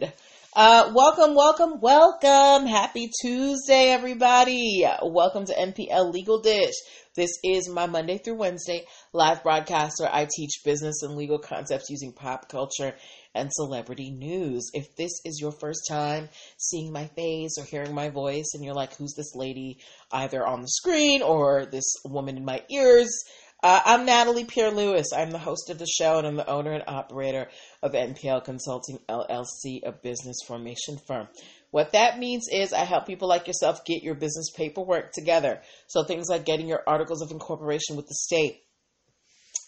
started. Uh, welcome, welcome, welcome. Happy Tuesday, everybody. Welcome to NPL Legal Dish. This is my Monday through Wednesday live broadcast where I teach business and legal concepts using pop culture and celebrity news. If this is your first time seeing my face or hearing my voice and you're like, who's this lady either on the screen or this woman in my ears? Uh, I'm Natalie Pierre Lewis. I'm the host of the show and I'm the owner and operator of NPL Consulting LLC, a business formation firm. What that means is I help people like yourself get your business paperwork together. So things like getting your articles of incorporation with the state,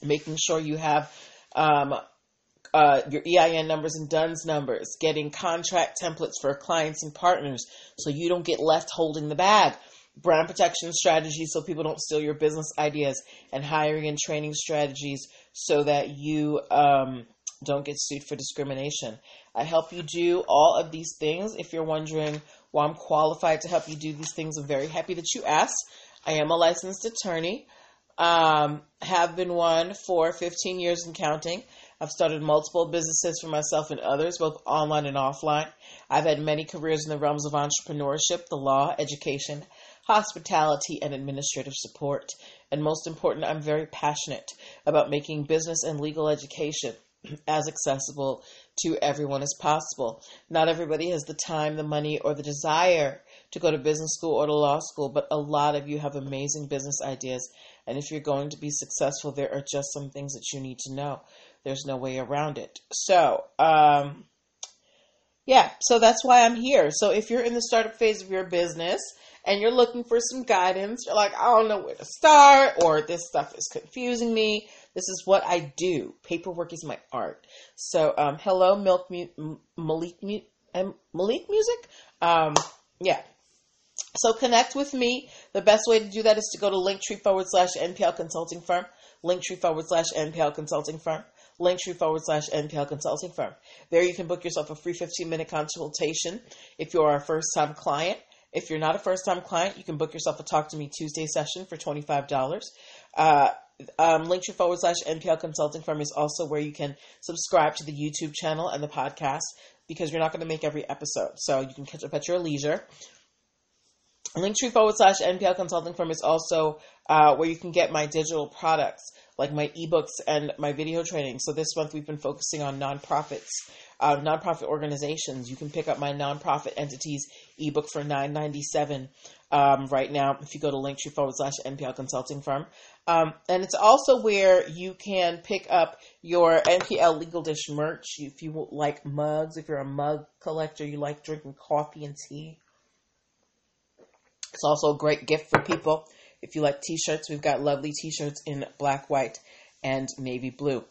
making sure you have um, uh, your EIN numbers and DUNS numbers, getting contract templates for clients and partners so you don't get left holding the bag brand protection strategies so people don't steal your business ideas, and hiring and training strategies so that you um, don't get sued for discrimination. I help you do all of these things. If you're wondering why I'm qualified to help you do these things, I'm very happy that you asked. I am a licensed attorney, um, have been one for 15 years and counting. I've started multiple businesses for myself and others, both online and offline. I've had many careers in the realms of entrepreneurship, the law, education, hospitality, and administrative support. And most important, I'm very passionate about making business and legal education as accessible to everyone as possible. Not everybody has the time, the money, or the desire to go to business school or to law school, but a lot of you have amazing business ideas. And if you're going to be successful, there are just some things that you need to know. There's no way around it. So, um, yeah, so that's why I'm here. So if you're in the startup phase of your business and you're looking for some guidance, you're like, I don't know where to start, or this stuff is confusing me. This is what I do. Paperwork is my art. So, um, hello, Milk Mu- Malik, Malik Music. Um, yeah. So connect with me. The best way to do that is to go to linktree forward slash NPL consulting firm. Linktree forward slash NPL consulting firm. Linktree forward slash NPL consulting firm. There you can book yourself a free 15 minute consultation if you're a first time client. If you're not a first time client, you can book yourself a Talk to Me Tuesday session for $25. Uh, um, Linktree forward slash NPL consulting firm is also where you can subscribe to the YouTube channel and the podcast because you're not going to make every episode. So you can catch up at your leisure. Linktree forward slash NPL consulting firm is also uh, where you can get my digital products like my ebooks and my video training. So this month we've been focusing on nonprofits uh, nonprofit organizations. You can pick up my nonprofit entities ebook for nine ninety seven um, right now if you go to linktree forward slash NPL consulting firm. Um, and it's also where you can pick up your NPL legal dish merch if you like mugs, if you're a mug collector, you like drinking coffee and tea. It's also a great gift for people. If you like t shirts, we've got lovely t shirts in black, white, and navy blue.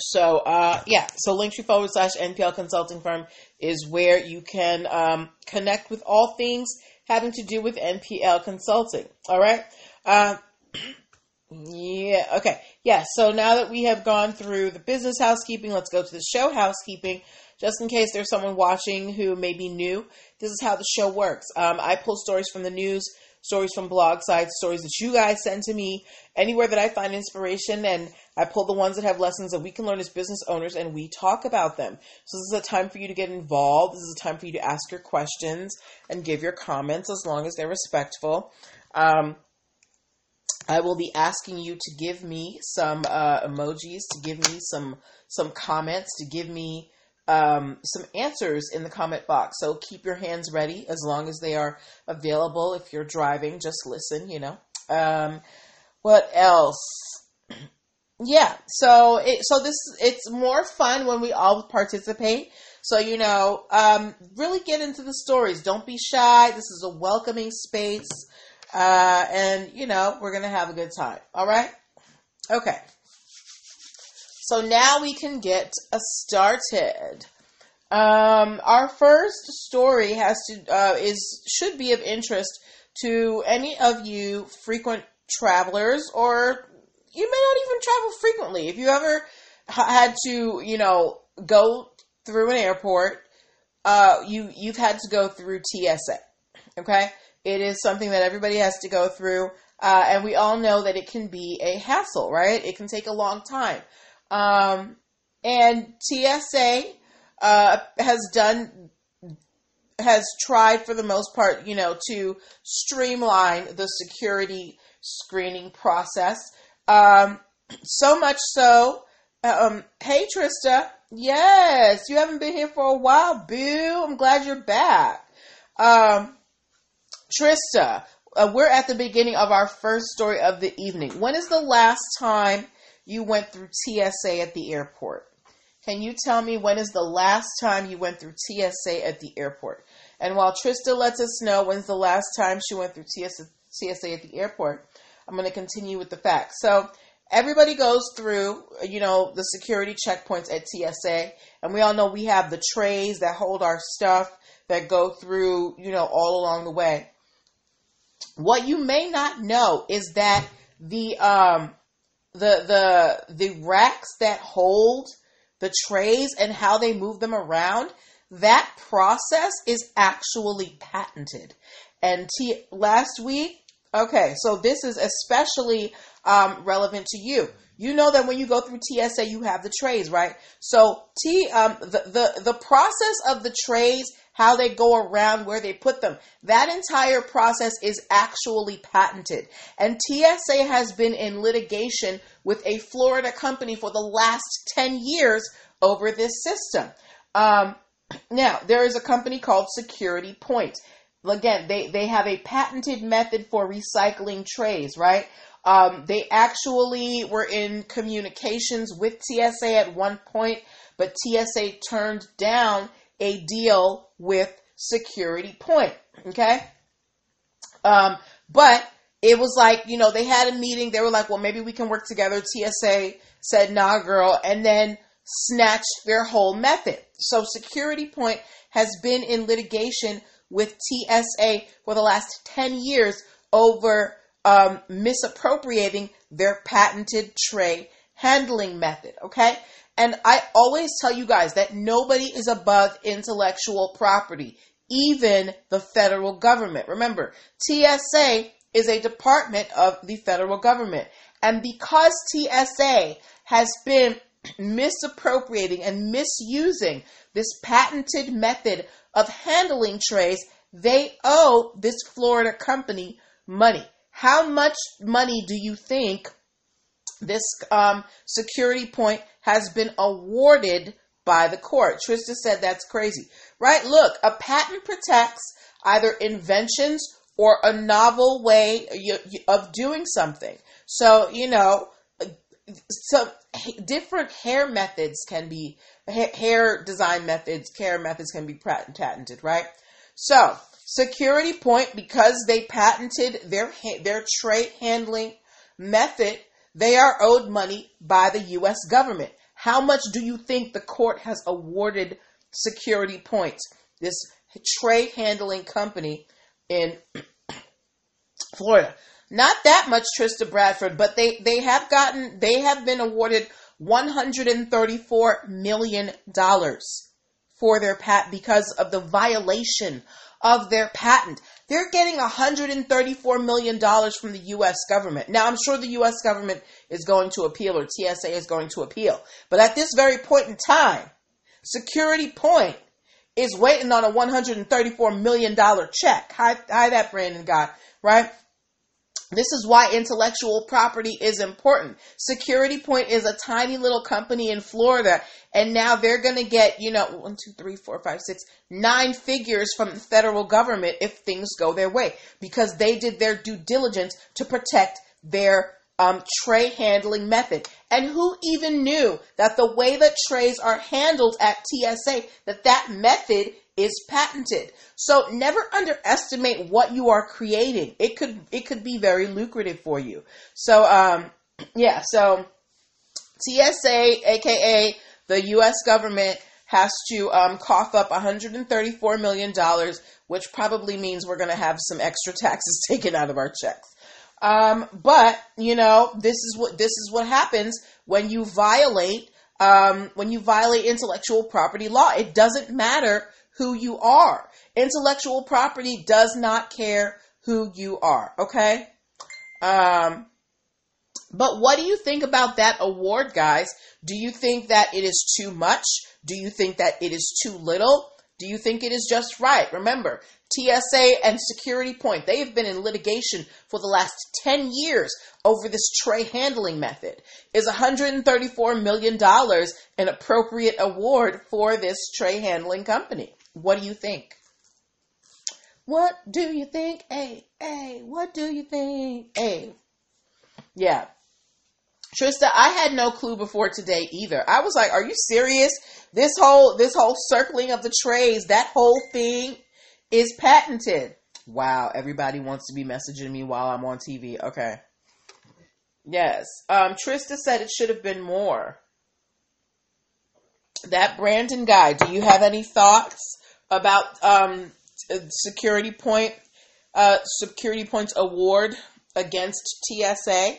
So uh, yeah, so Linktree forward slash NPL consulting firm is where you can um, connect with all things having to do with NPL consulting. All right. Uh, yeah. Okay. Yeah. So now that we have gone through the business housekeeping, let's go to the show housekeeping. Just in case there's someone watching who may be new, this is how the show works. Um, I pull stories from the news stories from blog sites, stories that you guys send to me, anywhere that I find inspiration, and I pull the ones that have lessons that we can learn as business owners and we talk about them. So this is a time for you to get involved. This is a time for you to ask your questions and give your comments as long as they're respectful. Um, I will be asking you to give me some uh, emojis, to give me some some comments, to give me um, some answers in the comment box. So keep your hands ready as long as they are available. If you're driving, just listen, you know. Um, what else? yeah, so it, so this it's more fun when we all participate. So you know, um, really get into the stories. Don't be shy. This is a welcoming space, uh, and you know we're gonna have a good time. All right, okay. So now we can get started. Um, our first story has to uh, is should be of interest to any of you frequent travelers, or you may not even travel frequently. If you ever had to, you know, go through an airport, uh, you you've had to go through TSA. Okay, it is something that everybody has to go through, uh, and we all know that it can be a hassle, right? It can take a long time. Um, and TSA uh, has done has tried for the most part, you know, to streamline the security screening process. Um, so much so, um, hey Trista, yes, you haven't been here for a while, boo. I'm glad you're back. Um, Trista, uh, we're at the beginning of our first story of the evening. When is the last time you went through TSA at the airport? Can you tell me when is the last time you went through TSA at the airport? And while Trista lets us know when's the last time she went through TSA, TSA at the airport, I'm going to continue with the facts. So everybody goes through, you know, the security checkpoints at TSA, and we all know we have the trays that hold our stuff that go through, you know, all along the way. What you may not know is that the um the the the racks that hold the trays and how they move them around, that process is actually patented. And t- last week, okay, so this is especially um, relevant to you. You know that when you go through TSA, you have the trays, right? So T, um, the, the the process of the trays, how they go around, where they put them, that entire process is actually patented. And TSA has been in litigation with a Florida company for the last ten years over this system. Um, now there is a company called Security Point. Again, they they have a patented method for recycling trays, right? Um, they actually were in communications with TSA at one point, but TSA turned down a deal with Security Point. Okay. Um, but it was like, you know, they had a meeting. They were like, well, maybe we can work together. TSA said, nah, girl. And then snatched their whole method. So Security Point has been in litigation with TSA for the last 10 years over um, misappropriating their patented tray handling method. Okay. And I always tell you guys that nobody is above intellectual property, even the federal government. Remember, TSA is a department of the federal government. And because TSA has been misappropriating and misusing this patented method of handling trays, they owe this Florida company money. How much money do you think this um, security point has been awarded by the court? Trista said that's crazy, right? Look, a patent protects either inventions or a novel way of doing something. So, you know, so different hair methods can be hair design methods, care methods can be patented, right? So Security Point, because they patented their their tray handling method, they are owed money by the U.S. government. How much do you think the court has awarded Security Point, this tray handling company in Florida? Not that much, Trista Bradford, but they they have gotten they have been awarded 134 million dollars for their pat because of the violation of their patent. They're getting $134 million from the U.S. government. Now, I'm sure the U.S. government is going to appeal or TSA is going to appeal. But at this very point in time, Security Point is waiting on a $134 million check. Hi, hi that Brandon guy, right? This is why intellectual property is important. Security Point is a tiny little company in Florida, and now they're going to get, you know, one, two, three, four, five, six, nine figures from the federal government if things go their way because they did their due diligence to protect their um, tray handling method. And who even knew that the way that trays are handled at TSA, that that method is patented. So never underestimate what you are creating. It could it could be very lucrative for you. So um yeah, so TSA aka the US government has to um, cough up $134 million, which probably means we're going to have some extra taxes taken out of our checks. Um, but you know, this is what this is what happens when you violate um, when you violate intellectual property law. It doesn't matter who you are. Intellectual property does not care who you are. Okay. Um, but what do you think about that award, guys? Do you think that it is too much? Do you think that it is too little? Do you think it is just right? Remember, TSA and Security Point, they have been in litigation for the last 10 years over this tray handling method. Is $134 million an appropriate award for this tray handling company? What do you think? What do you think? Hey, hey, what do you think? Hey. Yeah. Trista, I had no clue before today either. I was like, are you serious? This whole this whole circling of the trays, that whole thing is patented. Wow, everybody wants to be messaging me while I'm on TV. Okay. Yes. Um, Trista said it should have been more. That Brandon guy, do you have any thoughts about um, security point uh, security points award against TSA?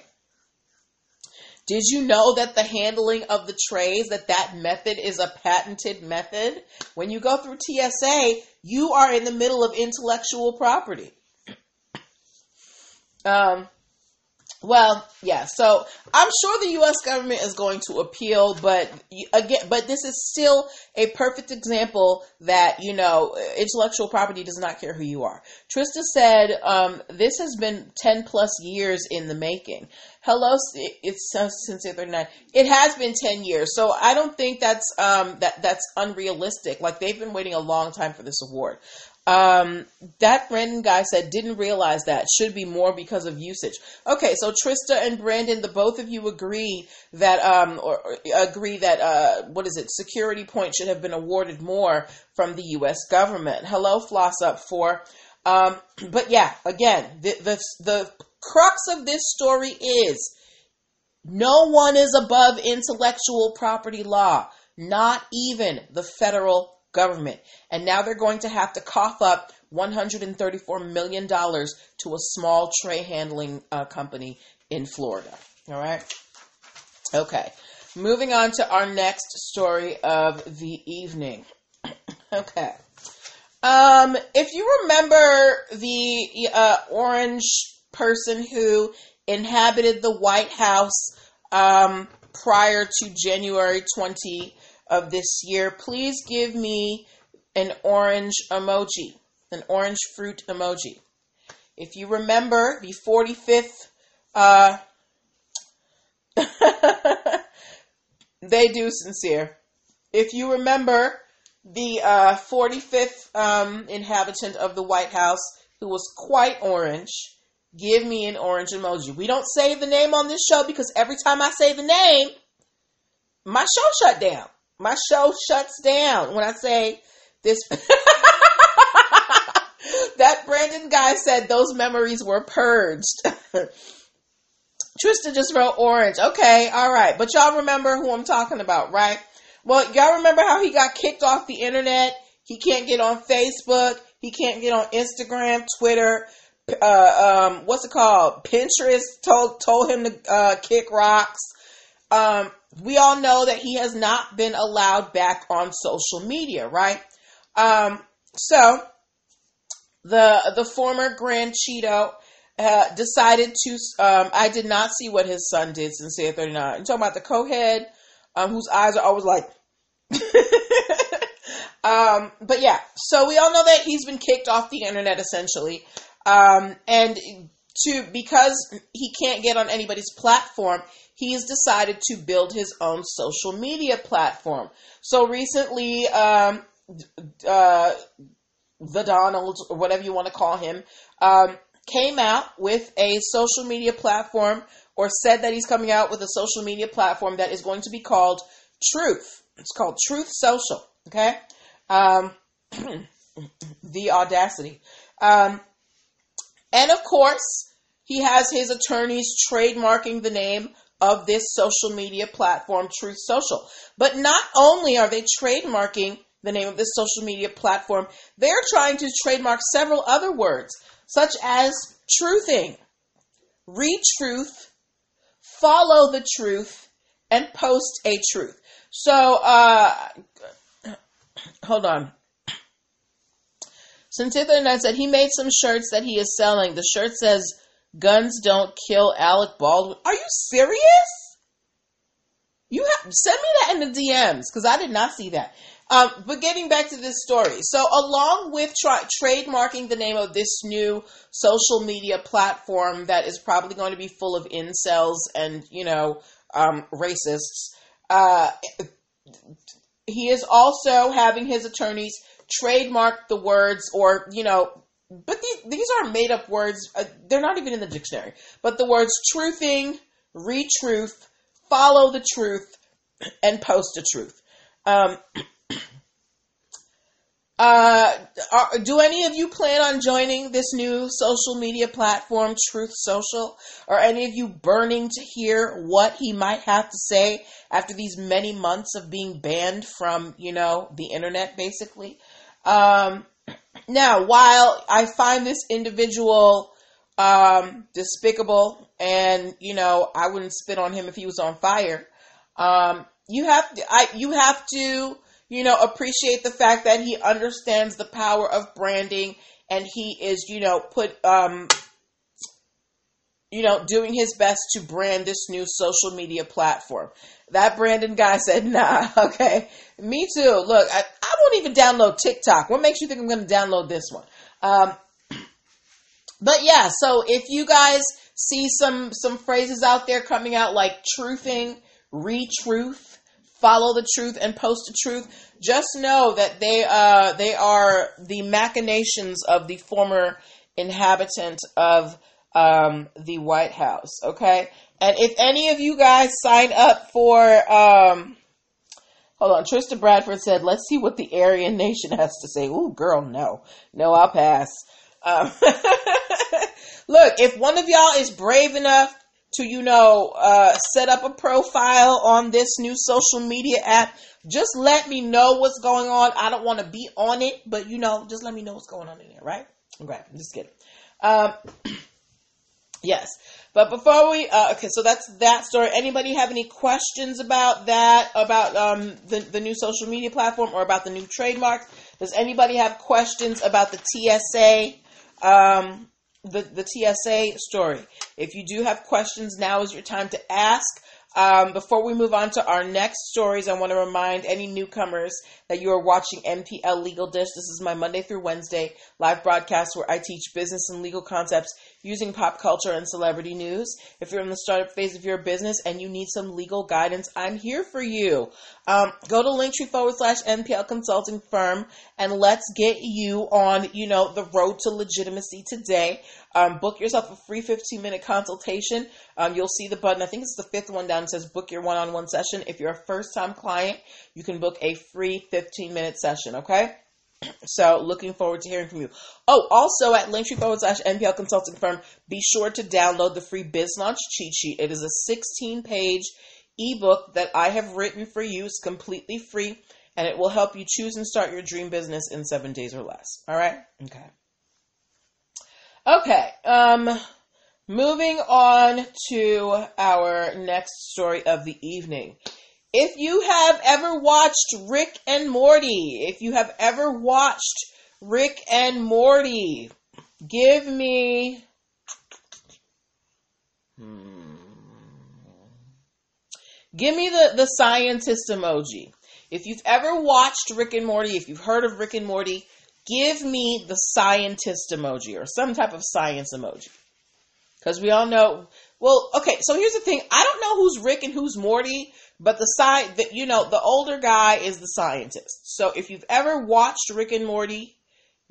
Did you know that the handling of the trays that that method is a patented method? When you go through TSA, you are in the middle of intellectual property. Um, well, yeah. So I'm sure the U.S. government is going to appeal, but again, but this is still a perfect example that you know intellectual property does not care who you are. Trista said um, this has been 10 plus years in the making. Hello, it's since the other night. It has been 10 years, so I don't think that's um, that that's unrealistic. Like they've been waiting a long time for this award. Um, that Brandon guy said didn't realize that should be more because of usage. Okay, so Trista and Brandon, the both of you agree that um, or, or agree that uh, what is it? Security point should have been awarded more from the U.S. government. Hello, floss up for. Um, but yeah, again, the, the the crux of this story is no one is above intellectual property law, not even the federal government. And now they're going to have to cough up $134 million to a small tray handling uh, company in Florida. All right? Okay. Moving on to our next story of the evening. okay. Um, if you remember the uh, orange person who inhabited the White House um, prior to January 20 of this year, please give me an orange emoji, an orange fruit emoji. If you remember the 45th, uh, they do sincere. If you remember the uh, 45th um, inhabitant of the White House who was quite orange, give me an orange emoji. We don't say the name on this show because every time I say the name, my show shut down my show shuts down when I say this. that Brandon guy said those memories were purged. Trista just wrote orange. Okay, all right. But y'all remember who I'm talking about, right? Well, y'all remember how he got kicked off the internet? He can't get on Facebook. He can't get on Instagram, Twitter. Uh, um, what's it called? Pinterest told told him to uh, kick rocks. Um, we all know that he has not been allowed back on social media, right? Um, so the the former Grand Cheeto uh, decided to. Um, I did not see what his son did Sincere 39. I'm talking about the co-head, um, whose eyes are always like. um, but yeah, so we all know that he's been kicked off the internet essentially, um, and to because he can't get on anybody's platform, he's decided to build his own social media platform. So recently, um, uh, the Donald, or whatever you want to call him, um, came out with a social media platform or said that he's coming out with a social media platform that is going to be called Truth. It's called Truth Social. Okay. Um, the audacity. Um, and of course, he has his attorneys trademarking the name of this social media platform, Truth Social. But not only are they trademarking the name of this social media platform, they're trying to trademark several other words, such as truthing, retruth, follow the truth, and post a truth. So, uh, hold on. Cynthia Internet said he made some shirts that he is selling. The shirt says, Guns don't kill Alec Baldwin. Are you serious? You have, send me that in the DMs because I did not see that. Um, but getting back to this story, so along with tra- trademarking the name of this new social media platform that is probably going to be full of incels and you know um, racists, uh, he is also having his attorneys trademark the words or you know but these, these are made up words uh, they're not even in the dictionary but the words truthing retruth follow the truth and post the truth um, uh, are, do any of you plan on joining this new social media platform, Truth Social? Are any of you burning to hear what he might have to say after these many months of being banned from, you know, the internet, basically? Um, now, while I find this individual um, despicable, and you know, I wouldn't spit on him if he was on fire. Um, you have to, I, you have to you know, appreciate the fact that he understands the power of branding and he is, you know, put, um, you know, doing his best to brand this new social media platform. That Brandon guy said, nah, okay. Me too. Look, I, I won't even download TikTok. What makes you think I'm going to download this one? Um, but yeah, so if you guys see some, some phrases out there coming out like truthing, retruth, follow the truth and post the truth. Just know that they uh, they are the machinations of the former inhabitant of um, the White House. Okay, and if any of you guys sign up for, um, hold on, Trista Bradford said, "Let's see what the Aryan Nation has to say." Ooh, girl, no, no, I'll pass. Um, look, if one of y'all is brave enough to, you know, uh, set up a profile on this new social media app. Just let me know what's going on. I don't want to be on it, but you know, just let me know what's going on in there, right? Okay, I'm just kidding. Um, yes, but before we, uh, okay, so that's that story. Anybody have any questions about that, about um, the the new social media platform, or about the new trademarks? Does anybody have questions about the TSA? Um, the, the TSA story. If you do have questions, now is your time to ask. Um, before we move on to our next stories, I want to remind any newcomers that you are watching NPL Legal Dish. This is my Monday through Wednesday live broadcast where I teach business and legal concepts using pop culture and celebrity news. If you're in the startup phase of your business and you need some legal guidance, I'm here for you. Um, go to linktree forward slash NPL consulting firm and let's get you on, you know, the road to legitimacy today. Um, book yourself a free 15 minute consultation. Um, you'll see the button. I think it's the fifth one down. It says book your one on one session. If you're a first time client, you can book a free 15 minute session. Okay. So looking forward to hearing from you. Oh, also at linktree forward slash NPL consulting firm, be sure to download the free biz launch cheat sheet. It is a 16 page ebook that I have written for you. It's completely free and it will help you choose and start your dream business in seven days or less. All right. Okay. Okay. Um, moving on to our next story of the evening. If you have ever watched Rick and Morty, if you have ever watched Rick and Morty, give me. Give me the, the scientist emoji. If you've ever watched Rick and Morty, if you've heard of Rick and Morty, give me the scientist emoji or some type of science emoji. Because we all know. Well, okay, so here's the thing. I don't know who's Rick and who's Morty, but the side that you know, the older guy is the scientist. So if you've ever watched Rick and Morty,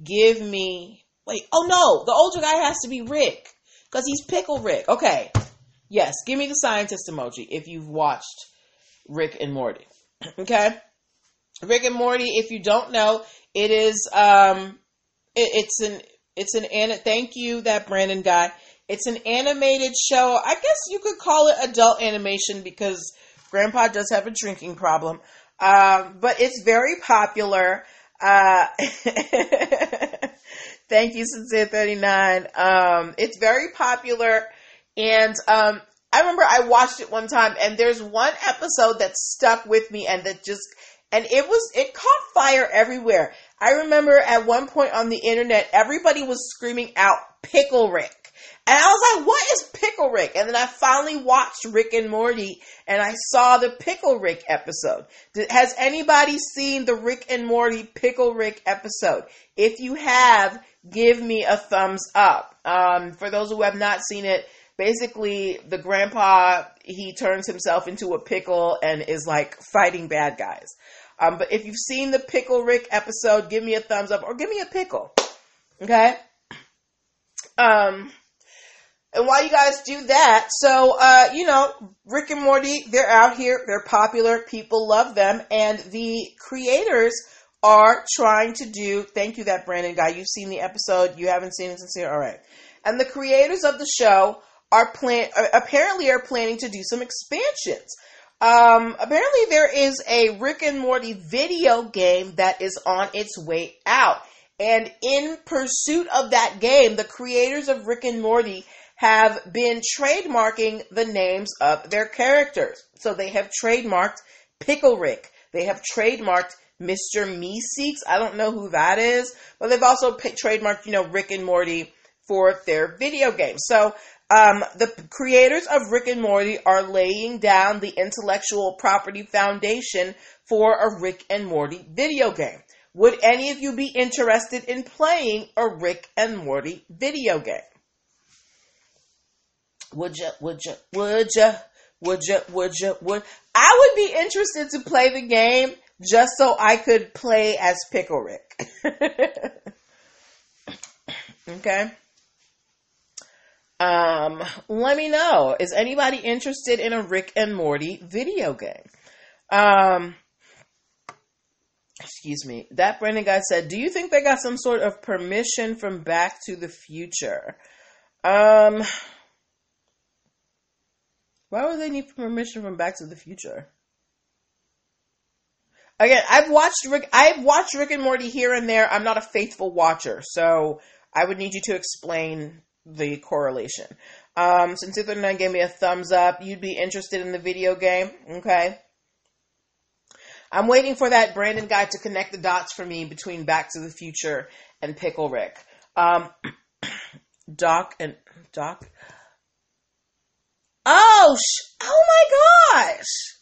give me wait, oh no, the older guy has to be Rick. Because he's Pickle Rick. Okay. Yes, give me the scientist emoji if you've watched Rick and Morty. okay? Rick and Morty, if you don't know, it is um, it, it's an it's an an thank you that Brandon guy. It's an animated show. I guess you could call it adult animation because Grandpa does have a drinking problem. Um, but it's very popular. Uh, thank you, Sincere 39. Um, it's very popular. And um, I remember I watched it one time, and there's one episode that stuck with me and that just and it was it caught fire everywhere. I remember at one point on the internet, everybody was screaming out "Pickle Rick." And I was like, what is Pickle Rick? And then I finally watched Rick and Morty and I saw the Pickle Rick episode. Has anybody seen the Rick and Morty Pickle Rick episode? If you have, give me a thumbs up. Um, for those who have not seen it, basically the grandpa, he turns himself into a pickle and is like fighting bad guys. Um, but if you've seen the Pickle Rick episode, give me a thumbs up or give me a pickle. Okay? Um, and while you guys do that, so, uh, you know, Rick and Morty, they're out here, they're popular, people love them, and the creators are trying to do, thank you, that Brandon guy, you've seen the episode, you haven't seen it since here, alright. And the creators of the show are plan, uh, apparently are planning to do some expansions. Um, apparently there is a Rick and Morty video game that is on its way out. And in pursuit of that game, the creators of Rick and Morty have been trademarking the names of their characters. So they have trademarked Pickle Rick. They have trademarked Mr. Meeseeks. I don't know who that is, but they've also p- trademarked, you know, Rick and Morty for their video game. So um, the creators of Rick and Morty are laying down the intellectual property foundation for a Rick and Morty video game. Would any of you be interested in playing a Rick and Morty video game? Would you, would you, would you, would you, would you, would? I would be interested to play the game just so I could play as Pickle Rick. okay. Um, let me know. Is anybody interested in a Rick and Morty video game? Um, excuse me, that Brandon guy said, Do you think they got some sort of permission from Back to the Future? Um, why would they need permission from Back to the Future? Again, I've watched Rick. I've watched Rick and Morty here and there. I'm not a faithful watcher, so I would need you to explain the correlation. Um, Sincere 39 gave me a thumbs up, you'd be interested in the video game, okay? I'm waiting for that Brandon guy to connect the dots for me between Back to the Future and Pickle Rick. Um, Doc and Doc. Oh, sh- oh my gosh.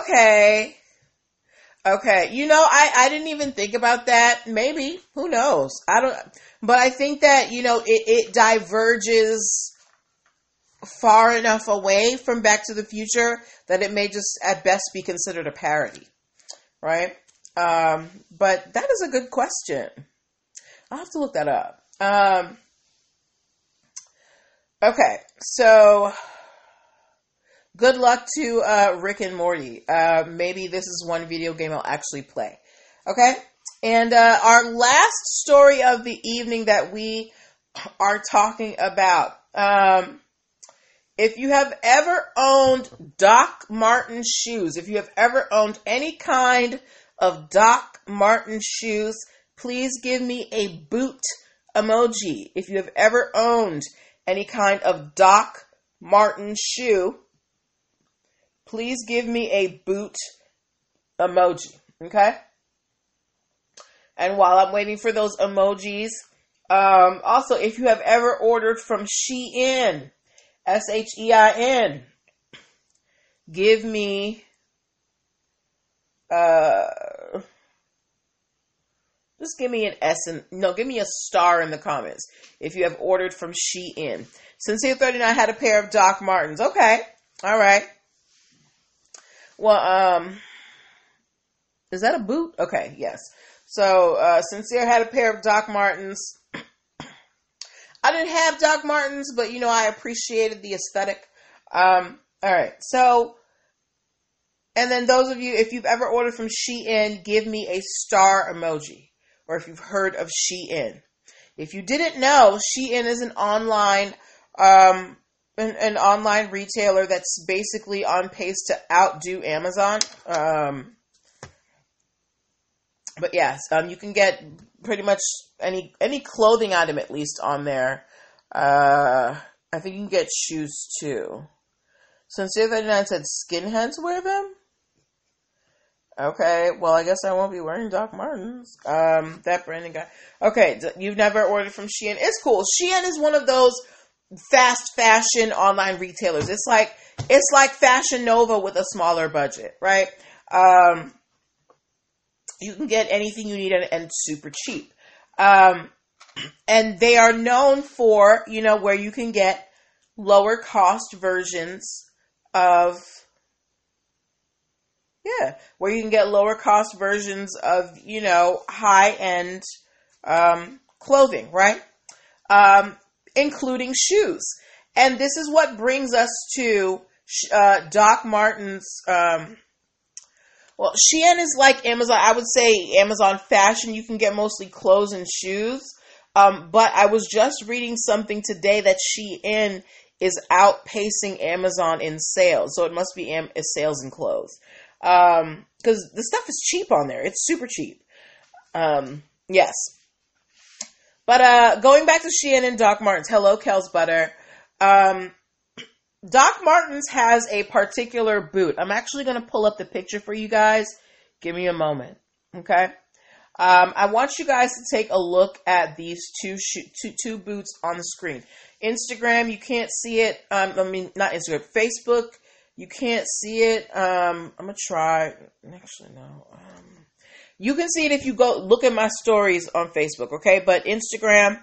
Okay. Okay. You know, I, I didn't even think about that. Maybe. Who knows? I don't, but I think that, you know, it, it diverges far enough away from Back to the Future that it may just at best be considered a parody, right? Um, but that is a good question. I'll have to look that up. Um, okay, so good luck to uh, Rick and Morty. Uh, maybe this is one video game I'll actually play. Okay, and uh, our last story of the evening that we are talking about. Um, if you have ever owned Doc Martens shoes, if you have ever owned any kind of Doc Martens shoes, please give me a boot emoji. If you have ever owned any kind of Doc Martens shoe, please give me a boot emoji. Okay? And while I'm waiting for those emojis, um, also, if you have ever ordered from Shein, S H E I N. Give me uh just give me an S and no, give me a star in the comments if you have ordered from Shein. Sincere 39 had a pair of Doc Martens. Okay. All right. Well, um is that a boot? Okay, yes. So, uh Sincere had a pair of Doc Martens. I didn't have Doc Martens, but you know, I appreciated the aesthetic. Um, all right. So, and then those of you, if you've ever ordered from Shein, give me a star emoji, or if you've heard of Shein. If you didn't know, Shein is an online, um, an, an online retailer that's basically on pace to outdo Amazon. Um, but yes, um, you can get pretty much any any clothing item at least on there. Uh, I think you can get shoes too. Sincere 39 said skinheads wear them. Okay, well, I guess I won't be wearing Doc Martens. Um, that Brandon guy. Okay, you've never ordered from Shein. It's cool. Shein is one of those fast fashion online retailers. It's like it's like Fashion Nova with a smaller budget, right? Um, you can get anything you need and, and super cheap. Um, and they are known for, you know, where you can get lower cost versions of yeah, where you can get lower cost versions of, you know, high end um, clothing, right? Um, including shoes. And this is what brings us to uh, Doc Martens. Um, well, Shein is like Amazon. I would say Amazon fashion. You can get mostly clothes and shoes. Um, but I was just reading something today that Shein is outpacing Amazon in sales. So it must be Am- sales in clothes. Because um, the stuff is cheap on there. It's super cheap. Um, yes. But uh, going back to Shein and Doc Martens. Hello, Kels Butter. Um, Doc Martens has a particular boot. I'm actually going to pull up the picture for you guys. Give me a moment. Okay. Um, I want you guys to take a look at these two, two, two boots on the screen. Instagram, you can't see it. Um, I mean, not Instagram, Facebook, you can't see it. Um, I'm gonna try. Actually, no. Um, you can see it if you go look at my stories on Facebook, okay? But Instagram,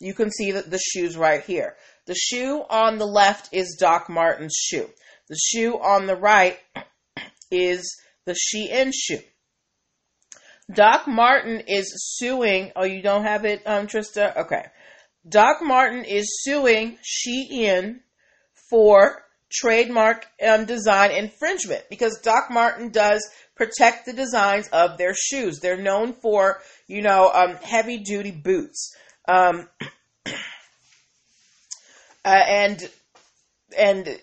you can see the, the shoes right here. The shoe on the left is Doc Marten's shoe. The shoe on the right is the Shein shoe. Doc Marten is suing. Oh, you don't have it, um, Trista? Okay. Doc Marten is suing Shein for trademark um, design infringement because Doc Marten does protect the designs of their shoes. They're known for, you know, um, heavy duty boots. Um, uh, and and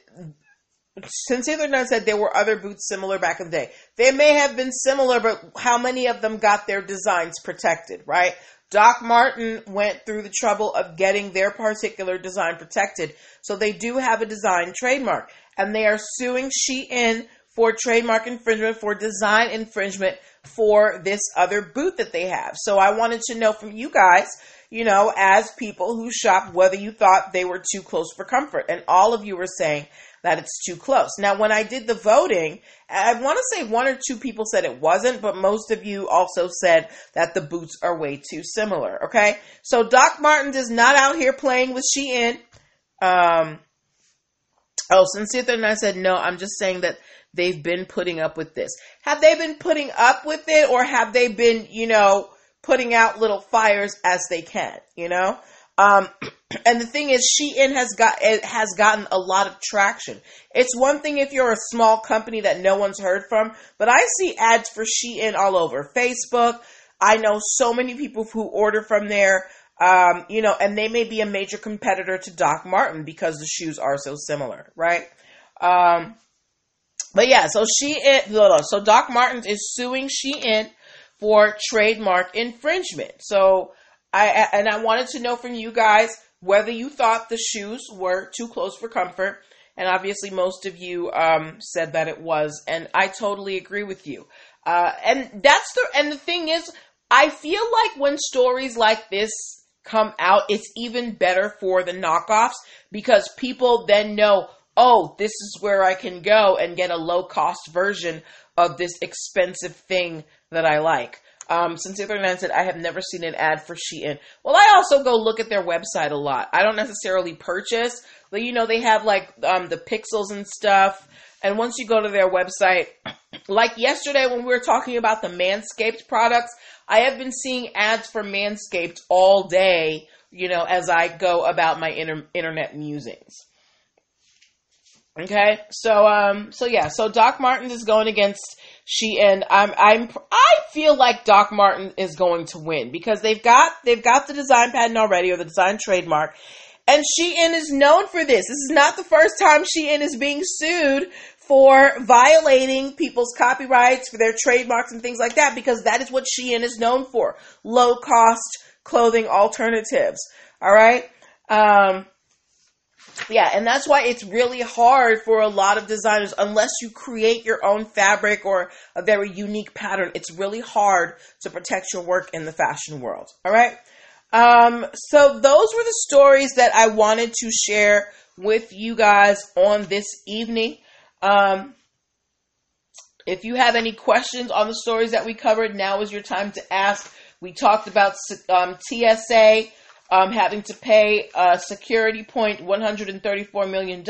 Sincere None said there were other boots similar back in the day. They may have been similar, but how many of them got their designs protected, right? Doc Marten went through the trouble of getting their particular design protected. So they do have a design trademark. And they are suing Shein for trademark infringement, for design infringement for this other boot that they have. So I wanted to know from you guys you know, as people who shop, whether you thought they were too close for comfort. And all of you were saying that it's too close. Now, when I did the voting, I want to say one or two people said it wasn't, but most of you also said that the boots are way too similar. Okay. So Doc Martens is not out here playing with Shein. Um, oh, Sincere and I said, no, I'm just saying that they've been putting up with this. Have they been putting up with it or have they been, you know, putting out little fires as they can, you know? Um, and the thing is, Shein has got it has gotten a lot of traction. It's one thing if you're a small company that no one's heard from, but I see ads for Shein all over Facebook. I know so many people who order from there, um, you know, and they may be a major competitor to Doc Marten because the shoes are so similar, right? Um, but yeah, so Shein, so Doc Martens is suing Shein for trademark infringement. So I and I wanted to know from you guys whether you thought the shoes were too close for comfort. And obviously, most of you um, said that it was, and I totally agree with you. Uh, and that's the and the thing is, I feel like when stories like this come out, it's even better for the knockoffs because people then know, oh, this is where I can go and get a low cost version of this expensive thing that I like. Um, Sincere 39 said, I have never seen an ad for Shein. Well, I also go look at their website a lot. I don't necessarily purchase, but you know, they have like um, the pixels and stuff. And once you go to their website, like yesterday when we were talking about the Manscaped products, I have been seeing ads for Manscaped all day, you know, as I go about my inter- internet musings. Okay, so um, so yeah, so Doc Martens is going against Shein. I'm I'm I feel like Doc Marten is going to win because they've got they've got the design patent already or the design trademark, and Shein is known for this. This is not the first time Shein is being sued for violating people's copyrights for their trademarks and things like that because that is what Shein is known for: low cost clothing alternatives. All right. Um, yeah, and that's why it's really hard for a lot of designers, unless you create your own fabric or a very unique pattern, it's really hard to protect your work in the fashion world. All right. Um, so those were the stories that I wanted to share with you guys on this evening. Um, if you have any questions on the stories that we covered, now is your time to ask. We talked about um, TSA um, having to pay a security point $134 million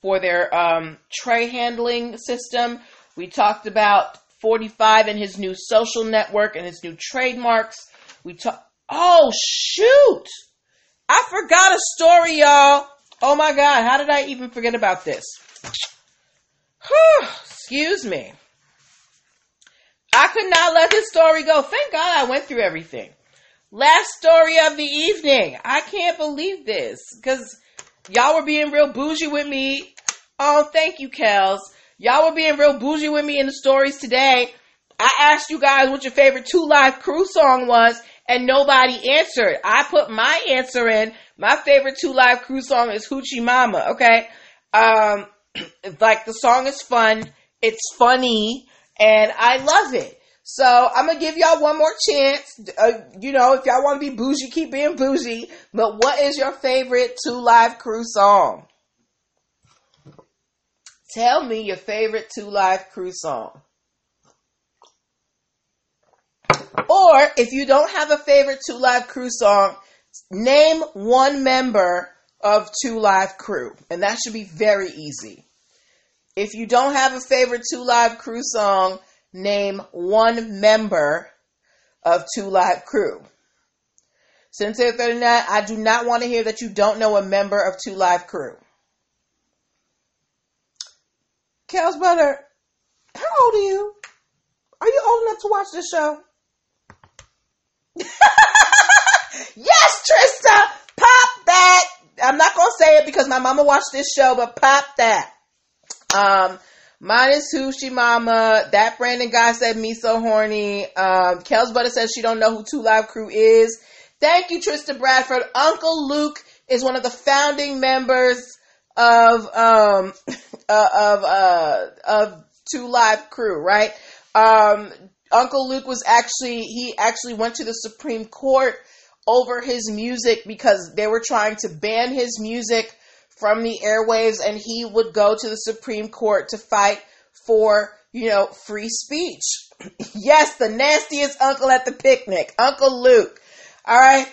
for their um, tray handling system. We talked about 45 and his new social network and his new trademarks. We talked, oh shoot! I forgot a story, y'all. Oh my God, how did I even forget about this? Whew, excuse me. I could not let this story go. Thank God I went through everything. Last story of the evening. I can't believe this because y'all were being real bougie with me. Oh, thank you, Kels. Y'all were being real bougie with me in the stories today. I asked you guys what your favorite Two Live Crew song was, and nobody answered. I put my answer in. My favorite Two Live Crew song is Hoochie Mama. Okay, um, like the song is fun. It's funny, and I love it. So I'm gonna give y'all one more chance. Uh, you know, if y'all want to be bougie, keep being bougie. But what is your favorite Two Live Crew song? Tell me your favorite Two Live Crew song. Or if you don't have a favorite Two Live Crew song, name one member of Two Live Crew, and that should be very easy. If you don't have a favorite Two Live Crew song, name one member of Two Live Crew. Sincere 39, I do not want to hear that you don't know a member of Two Live Crew. Kels brother, how old are you? Are you old enough to watch this show? yes, Trista, pop that. I'm not gonna say it because my mama watched this show, but pop that. Um, Mine is Hoochie Mama. That Brandon guy said me so horny. Um, Kels Butter says she don't know who Two Live Crew is. Thank you, Trista Bradford. Uncle Luke is one of the founding members of um uh, of uh of Two Live Crew, right? Um, Uncle Luke was actually he actually went to the Supreme Court over his music because they were trying to ban his music from the airwaves and he would go to the Supreme Court to fight for, you know, free speech. yes, the nastiest uncle at the picnic, Uncle Luke. All right.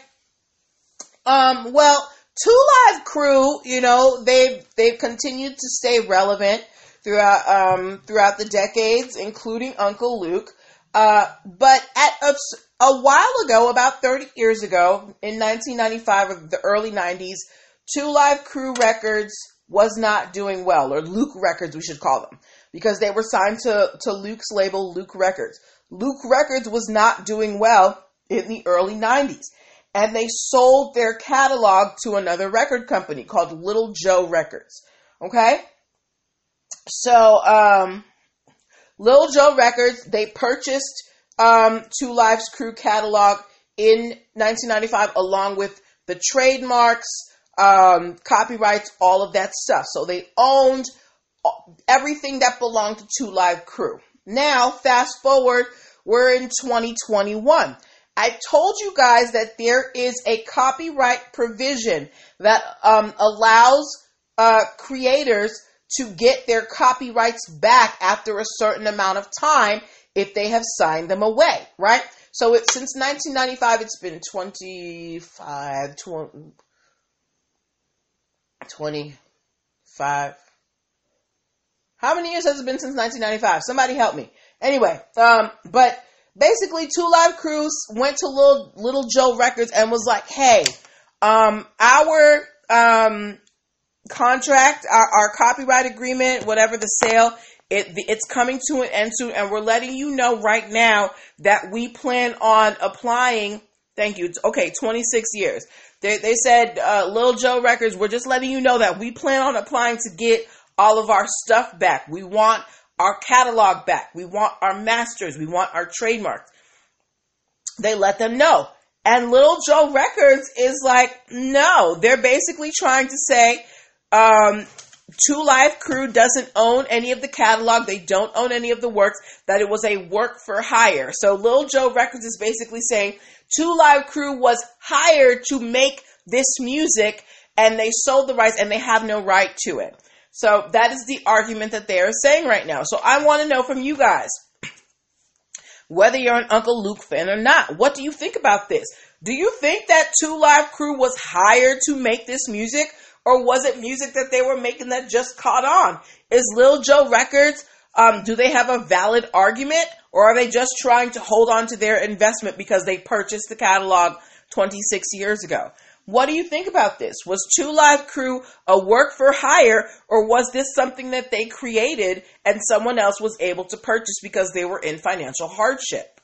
Um, well, Two Live Crew, you know, they've they've continued to stay relevant throughout um, throughout the decades, including Uncle Luke. Uh, but at a, a while ago, about 30 years ago, in 1995 or the early 90s, Two Live Crew Records was not doing well, or Luke Records, we should call them, because they were signed to, to Luke's label, Luke Records. Luke Records was not doing well in the early 90s. And they sold their catalog to another record company called Little Joe Records. Okay? So, um, Little Joe Records, they purchased um, Two Lives Crew catalog in 1995 along with the trademarks, um, copyrights, all of that stuff. So they owned everything that belonged to Two Live Crew. Now, fast forward, we're in 2021. I told you guys that there is a copyright provision that um, allows uh, creators to get their copyrights back after a certain amount of time if they have signed them away, right? So it, since 1995, it's been 25, 20, 25. How many years has it been since 1995? Somebody help me. Anyway, um, but basically, Two Live Crews went to Little Little Joe Records and was like, "Hey, um, our um, contract, our, our copyright agreement, whatever the sale, it, it's coming to an end soon, and we're letting you know right now that we plan on applying. Thank you. Okay, 26 years. They, they said, uh, Lil Joe Records, we're just letting you know that we plan on applying to get all of our stuff back. We want our catalog back. We want our masters. We want our trademarks. They let them know. And Little Joe Records is like, no, they're basically trying to say, um, Two Live Crew doesn't own any of the catalog. They don't own any of the works. That it was a work for hire. So Little Joe Records is basically saying Two Live Crew was hired to make this music and they sold the rights and they have no right to it. So that is the argument that they are saying right now. So I want to know from you guys whether you're an Uncle Luke fan or not. What do you think about this? Do you think that Two Live Crew was hired to make this music? Or was it music that they were making that just caught on? Is Lil Joe Records, um, do they have a valid argument? Or are they just trying to hold on to their investment because they purchased the catalog 26 years ago? What do you think about this? Was Two Live Crew a work for hire, or was this something that they created and someone else was able to purchase because they were in financial hardship?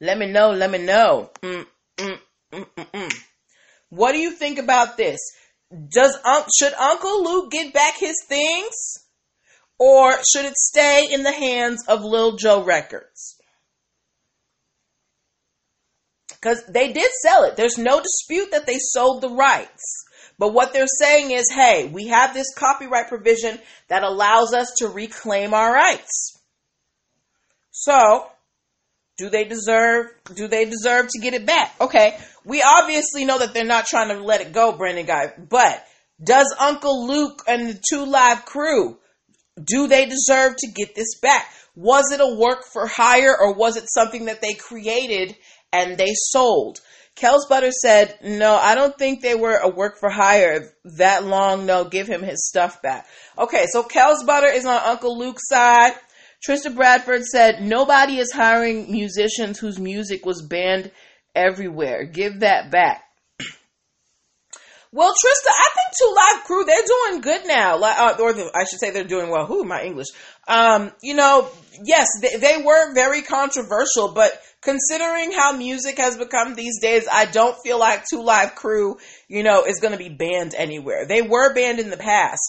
let me know, let me know. Mm, mm, mm, what do you think about this? Does um, should Uncle Luke get back his things, or should it stay in the hands of Lil Joe Records? Because they did sell it. There's no dispute that they sold the rights. But what they're saying is, hey, we have this copyright provision that allows us to reclaim our rights. So, do they deserve do they deserve to get it back? Okay. We obviously know that they're not trying to let it go, Brandon guy, but does Uncle Luke and the two live crew do they deserve to get this back? Was it a work for hire or was it something that they created and they sold. Kels Butter said, No, I don't think they were a work for hire that long. No, give him his stuff back. Okay, so Kels Butter is on Uncle Luke's side. Trista Bradford said, Nobody is hiring musicians whose music was banned everywhere. Give that back. Well, Trista, I think Two Live Crew they're doing good now. Uh, or the, I should say they're doing well. Who my English? Um, you know, yes, they, they were very controversial, but considering how music has become these days, I don't feel like Two Live Crew, you know, is going to be banned anywhere. They were banned in the past.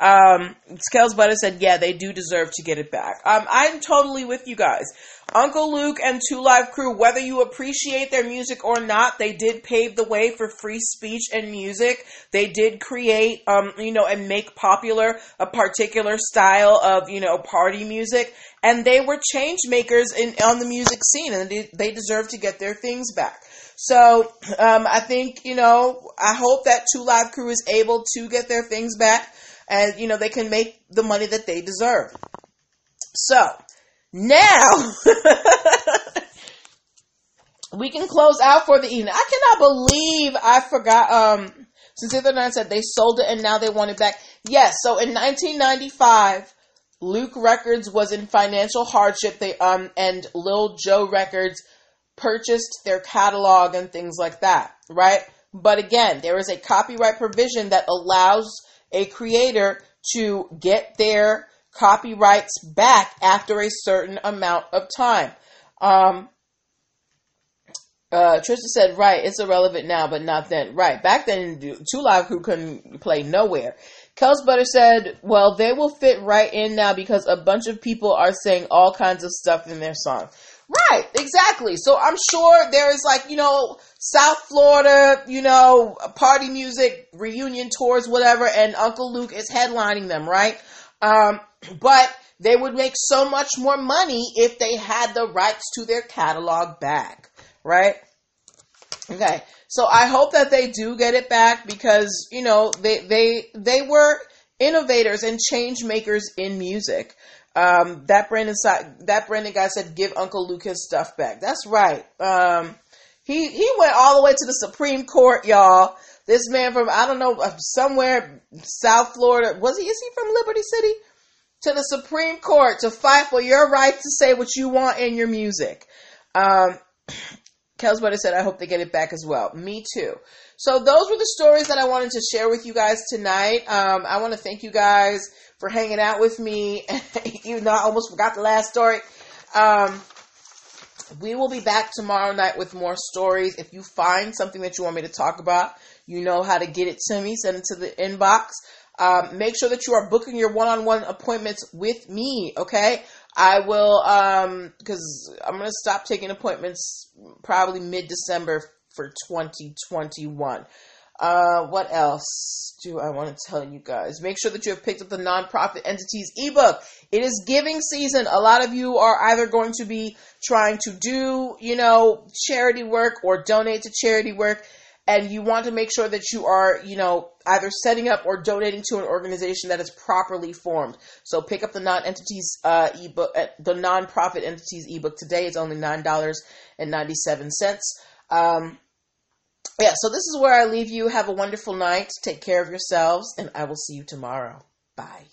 Um, Kels Butter said, yeah, they do deserve to get it back. Um, I'm totally with you guys. Uncle Luke and Two Live Crew, whether you appreciate their music or not, they did pave the way for free speech and music. They did create, um, you know, and make popular a particular style of, you know, party music. And they were change makers in, on the music scene and they, deserve to get their things back. So, um, I think, you know, I hope that Two Live Crew is able to get their things back and, you know, they can make the money that they deserve. So, now, we can close out for the evening. I cannot believe I forgot. Um, since the night said they sold it and now they want it back. Yes, so in 1995, Luke Records was in financial hardship. They um and Lil Joe Records purchased their catalog and things like that, right? But again, there is a copyright provision that allows a creator to get their copyrights back after a certain amount of time. Um, uh, Trisha said, right, it's irrelevant now, but not then. Right, back then, Two Crew couldn't play nowhere. Kels Butter said, well, they will fit right in now because a bunch of people are saying all kinds of stuff in their song. Right, exactly. So I'm sure there is like, you know, South Florida, you know, party music, reunion tours, whatever, and Uncle Luke is headlining them, right? Um, but they would make so much more money if they had the rights to their catalog back, right? Okay. So I hope that they do get it back because, you know, they they they were innovators and change makers in music. Um, that Brandon that Brandon guy said, "Give Uncle his stuff back." That's right. Um, he he went all the way to the Supreme Court, y'all. This man from I don't know somewhere South Florida was he? Is he from Liberty City? to the Supreme Court to fight for your right to say what you want in your music. Um, Kelsbutter said, I hope they get it back as well. Me too. So those were the stories that I wanted to share with you guys tonight. Um, I want to thank you guys for hanging out with me. Even though I almost forgot the last story. Um, we will be back tomorrow night with more stories. If you find something that you want me to talk about, you know how to get it to me. Send it to the inbox. Um, make sure that you are booking your one-on-one appointments with me. Okay. I will, um, because I'm going to stop taking appointments probably mid December for 2021. Uh, what else do I want to tell you guys? Make sure that you have picked up the nonprofit entities ebook. It is giving season. A lot of you are either going to be trying to do, you know, charity work or donate to charity work and you want to make sure that you are, you know, either setting up or donating to an organization that is properly formed. So pick up the non-entities uh, ebook, uh, the nonprofit entities ebook today. It's only nine dollars and ninety-seven cents. Um, yeah, so this is where I leave you. Have a wonderful night. Take care of yourselves, and I will see you tomorrow. Bye.